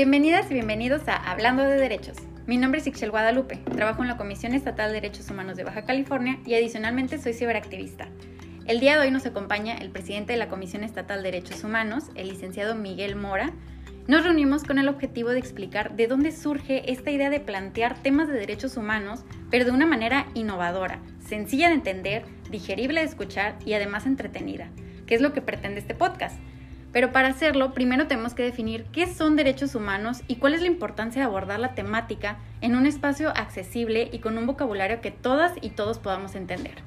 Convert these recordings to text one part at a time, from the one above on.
Bienvenidas y bienvenidos a Hablando de Derechos. Mi nombre es Ixchel Guadalupe, trabajo en la Comisión Estatal de Derechos Humanos de Baja California y adicionalmente soy ciberactivista. El día de hoy nos acompaña el presidente de la Comisión Estatal de Derechos Humanos, el licenciado Miguel Mora. Nos reunimos con el objetivo de explicar de dónde surge esta idea de plantear temas de derechos humanos, pero de una manera innovadora, sencilla de entender, digerible de escuchar y además entretenida, que es lo que pretende este podcast. Pero para hacerlo, primero tenemos que definir qué son derechos humanos y cuál es la importancia de abordar la temática en un espacio accesible y con un vocabulario que todas y todos podamos entender.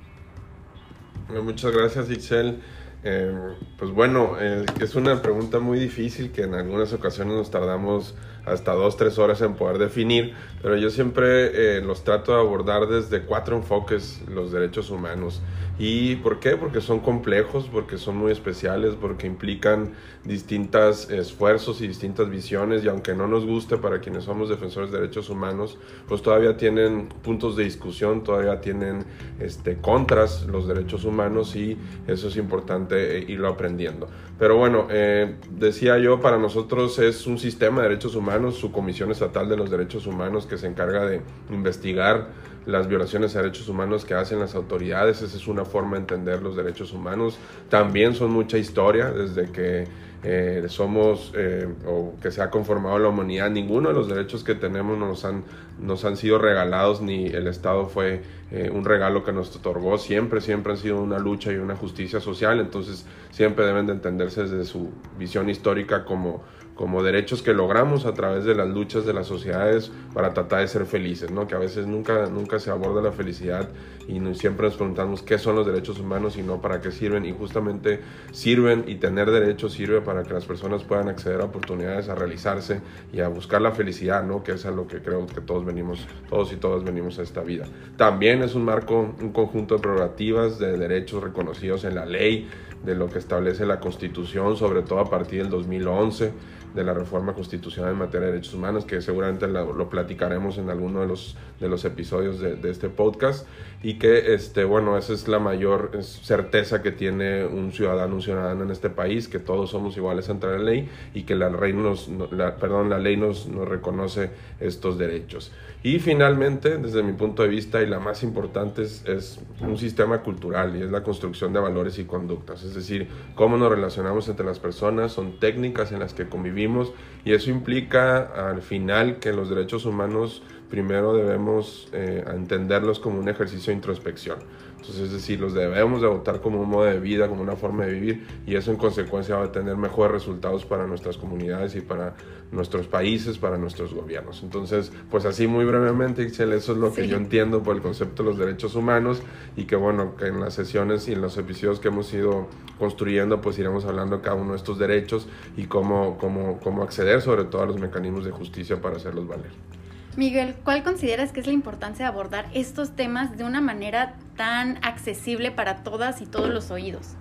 Muchas gracias, Ixel. Eh, pues bueno, eh, es una pregunta muy difícil que en algunas ocasiones nos tardamos hasta dos, tres horas en poder definir, pero yo siempre eh, los trato de abordar desde cuatro enfoques los derechos humanos. ¿Y por qué? Porque son complejos, porque son muy especiales, porque implican distintos esfuerzos y distintas visiones y aunque no nos guste para quienes somos defensores de derechos humanos, pues todavía tienen puntos de discusión, todavía tienen este, contras los derechos humanos y eso es importante eh, irlo aprendiendo. Pero bueno, eh, decía yo, para nosotros es un sistema de derechos humanos, su Comisión Estatal de los Derechos Humanos que se encarga de investigar las violaciones a derechos humanos que hacen las autoridades. Esa es una forma de entender los derechos humanos. También son mucha historia desde que eh, somos eh, o que se ha conformado la humanidad. Ninguno de los derechos que tenemos nos han, nos han sido regalados ni el Estado fue eh, un regalo que nos otorgó. Siempre, siempre han sido una lucha y una justicia social. Entonces siempre deben de entenderse desde su visión histórica como como derechos que logramos a través de las luchas de las sociedades para tratar de ser felices, ¿no? Que a veces nunca, nunca se aborda la felicidad y siempre nos preguntamos qué son los derechos humanos y no para qué sirven y justamente sirven y tener derechos sirve para que las personas puedan acceder a oportunidades, a realizarse y a buscar la felicidad, ¿no? Que es a lo que creo que todos venimos, todos y todas venimos a esta vida. También es un marco, un conjunto de prerrogativas de derechos reconocidos en la ley, de lo que establece la Constitución, sobre todo a partir del 2011 de la reforma constitucional en materia de derechos humanos, que seguramente lo, platicaremos en alguno de los, de los episodios de, de, este podcast, y que, este, bueno, esa es la mayor certeza que tiene un ciudadano, un ciudadano en este país, que todos somos iguales ante la ley y que la, ley nos, la, perdón, la ley nos, nos reconoce estos derechos. Y finalmente, desde mi punto de vista, y la más importante es, es un sistema cultural y es la construcción de valores y conductas, es decir, cómo nos relacionamos entre las personas, son técnicas en las que convivimos, y eso implica al final que los derechos humanos primero debemos eh, entenderlos como un ejercicio de introspección. Entonces, es decir, los debemos de votar como un modo de vida, como una forma de vivir, y eso en consecuencia va a tener mejores resultados para nuestras comunidades y para nuestros países, para nuestros gobiernos. Entonces, pues así muy brevemente, Ixel, eso es lo que yo entiendo por el concepto de los derechos humanos y que bueno, que en las sesiones y en los episodios que hemos ido construyendo, pues iremos hablando cada uno de estos derechos y cómo, cómo, cómo acceder sobre todo a los mecanismos de justicia para hacerlos valer. Miguel, ¿cuál consideras que es la importancia de abordar estos temas de una manera tan accesible para todas y todos los oídos?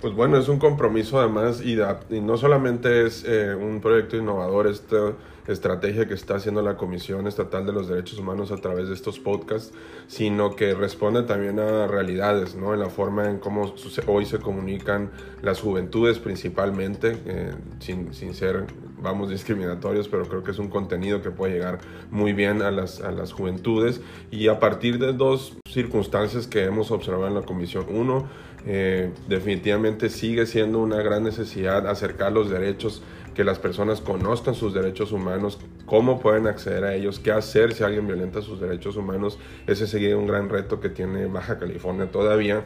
Pues bueno, es un compromiso además y, no solamente es eh, un proyecto innovador, esta estrategia que está haciendo la Comisión Estatal de los Derechos Humanos a través de estos podcasts, sino que responde también a realidades, ¿no? En la forma en cómo hoy se comunican las juventudes principalmente, eh, sin, sin ser vamos discriminatorios, pero creo que es un contenido que puede llegar muy bien a las, a las juventudes y a partir de dos circunstancias que hemos observado en la comisión. Uno, eh, definitivamente sigue siendo una gran necesidad acercar los derechos, que las personas conozcan sus derechos humanos, cómo pueden acceder a ellos, qué hacer si alguien violenta sus derechos humanos. Ese sería un gran reto que tiene Baja California todavía.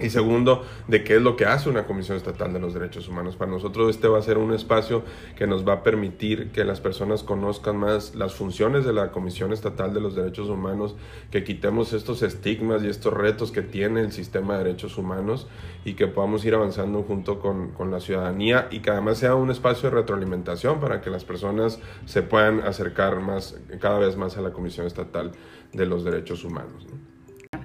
Y segundo, de qué es lo que hace una Comisión Estatal de los Derechos Humanos. Para nosotros este va a ser un espacio que nos va a permitir que las personas conozcan más las funciones de la Comisión Estatal de los Derechos Humanos, que quitemos estos estigmas y estos retos que tiene el sistema de derechos humanos y que podamos ir avanzando junto con, con la ciudadanía y que además sea un espacio de retroalimentación para que las personas se puedan acercar más, cada vez más a la Comisión Estatal de los Derechos Humanos.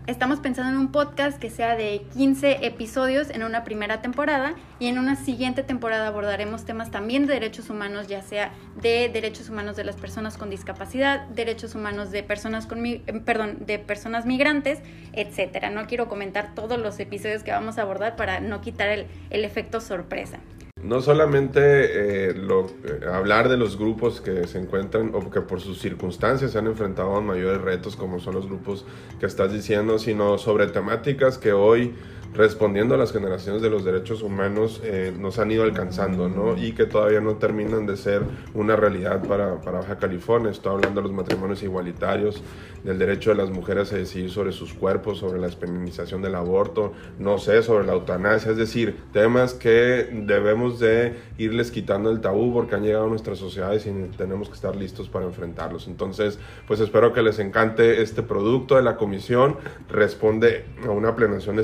Estamos pensando en un podcast que sea de 15 episodios en una primera temporada y en una siguiente temporada abordaremos temas también de derechos humanos, ya sea de derechos humanos de las personas con discapacidad, derechos humanos de personas con eh, perdón, de personas migrantes, etcétera. No quiero comentar todos los episodios que vamos a abordar para no quitar el, el efecto sorpresa. No solamente eh, lo, eh, hablar de los grupos que se encuentran o que por sus circunstancias se han enfrentado a mayores retos como son los grupos que estás diciendo, sino sobre temáticas que hoy respondiendo a las generaciones de los derechos humanos eh, nos han ido alcanzando, ¿no? Y que todavía no terminan de ser una realidad para, para, Baja California. Estoy hablando de los matrimonios igualitarios, del derecho de las mujeres a decidir sobre sus cuerpos, sobre la despenalización del aborto, no sé, sobre la eutanasia, es decir, temas que debemos de irles quitando el tabú porque han llegado a nuestras sociedades y tenemos que estar listos para enfrentarlos. Entonces, pues espero que les encante este producto de la comisión, responde a una planeación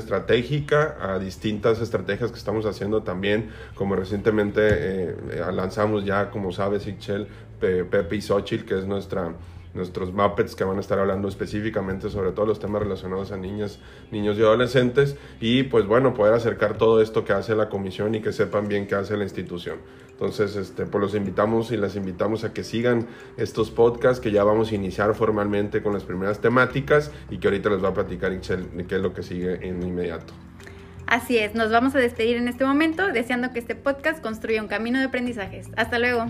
estratégica, a distintas estrategias que estamos haciendo también, como recientemente eh, lanzamos ya, como sabes, Ixchel, Pepe y Xochitl, que es nuestra nuestros Muppets que van a estar hablando específicamente sobre todos los temas relacionados a niñas, niños y adolescentes y pues bueno, poder acercar todo esto que hace la comisión y que sepan bien qué hace la institución. Entonces, este, pues los invitamos y las invitamos a que sigan estos podcasts que ya vamos a iniciar formalmente con las primeras temáticas y que ahorita les va a platicar Ixchel qué es lo que sigue en inmediato. Así es, nos vamos a despedir en este momento deseando que este podcast construya un camino de aprendizajes. Hasta luego.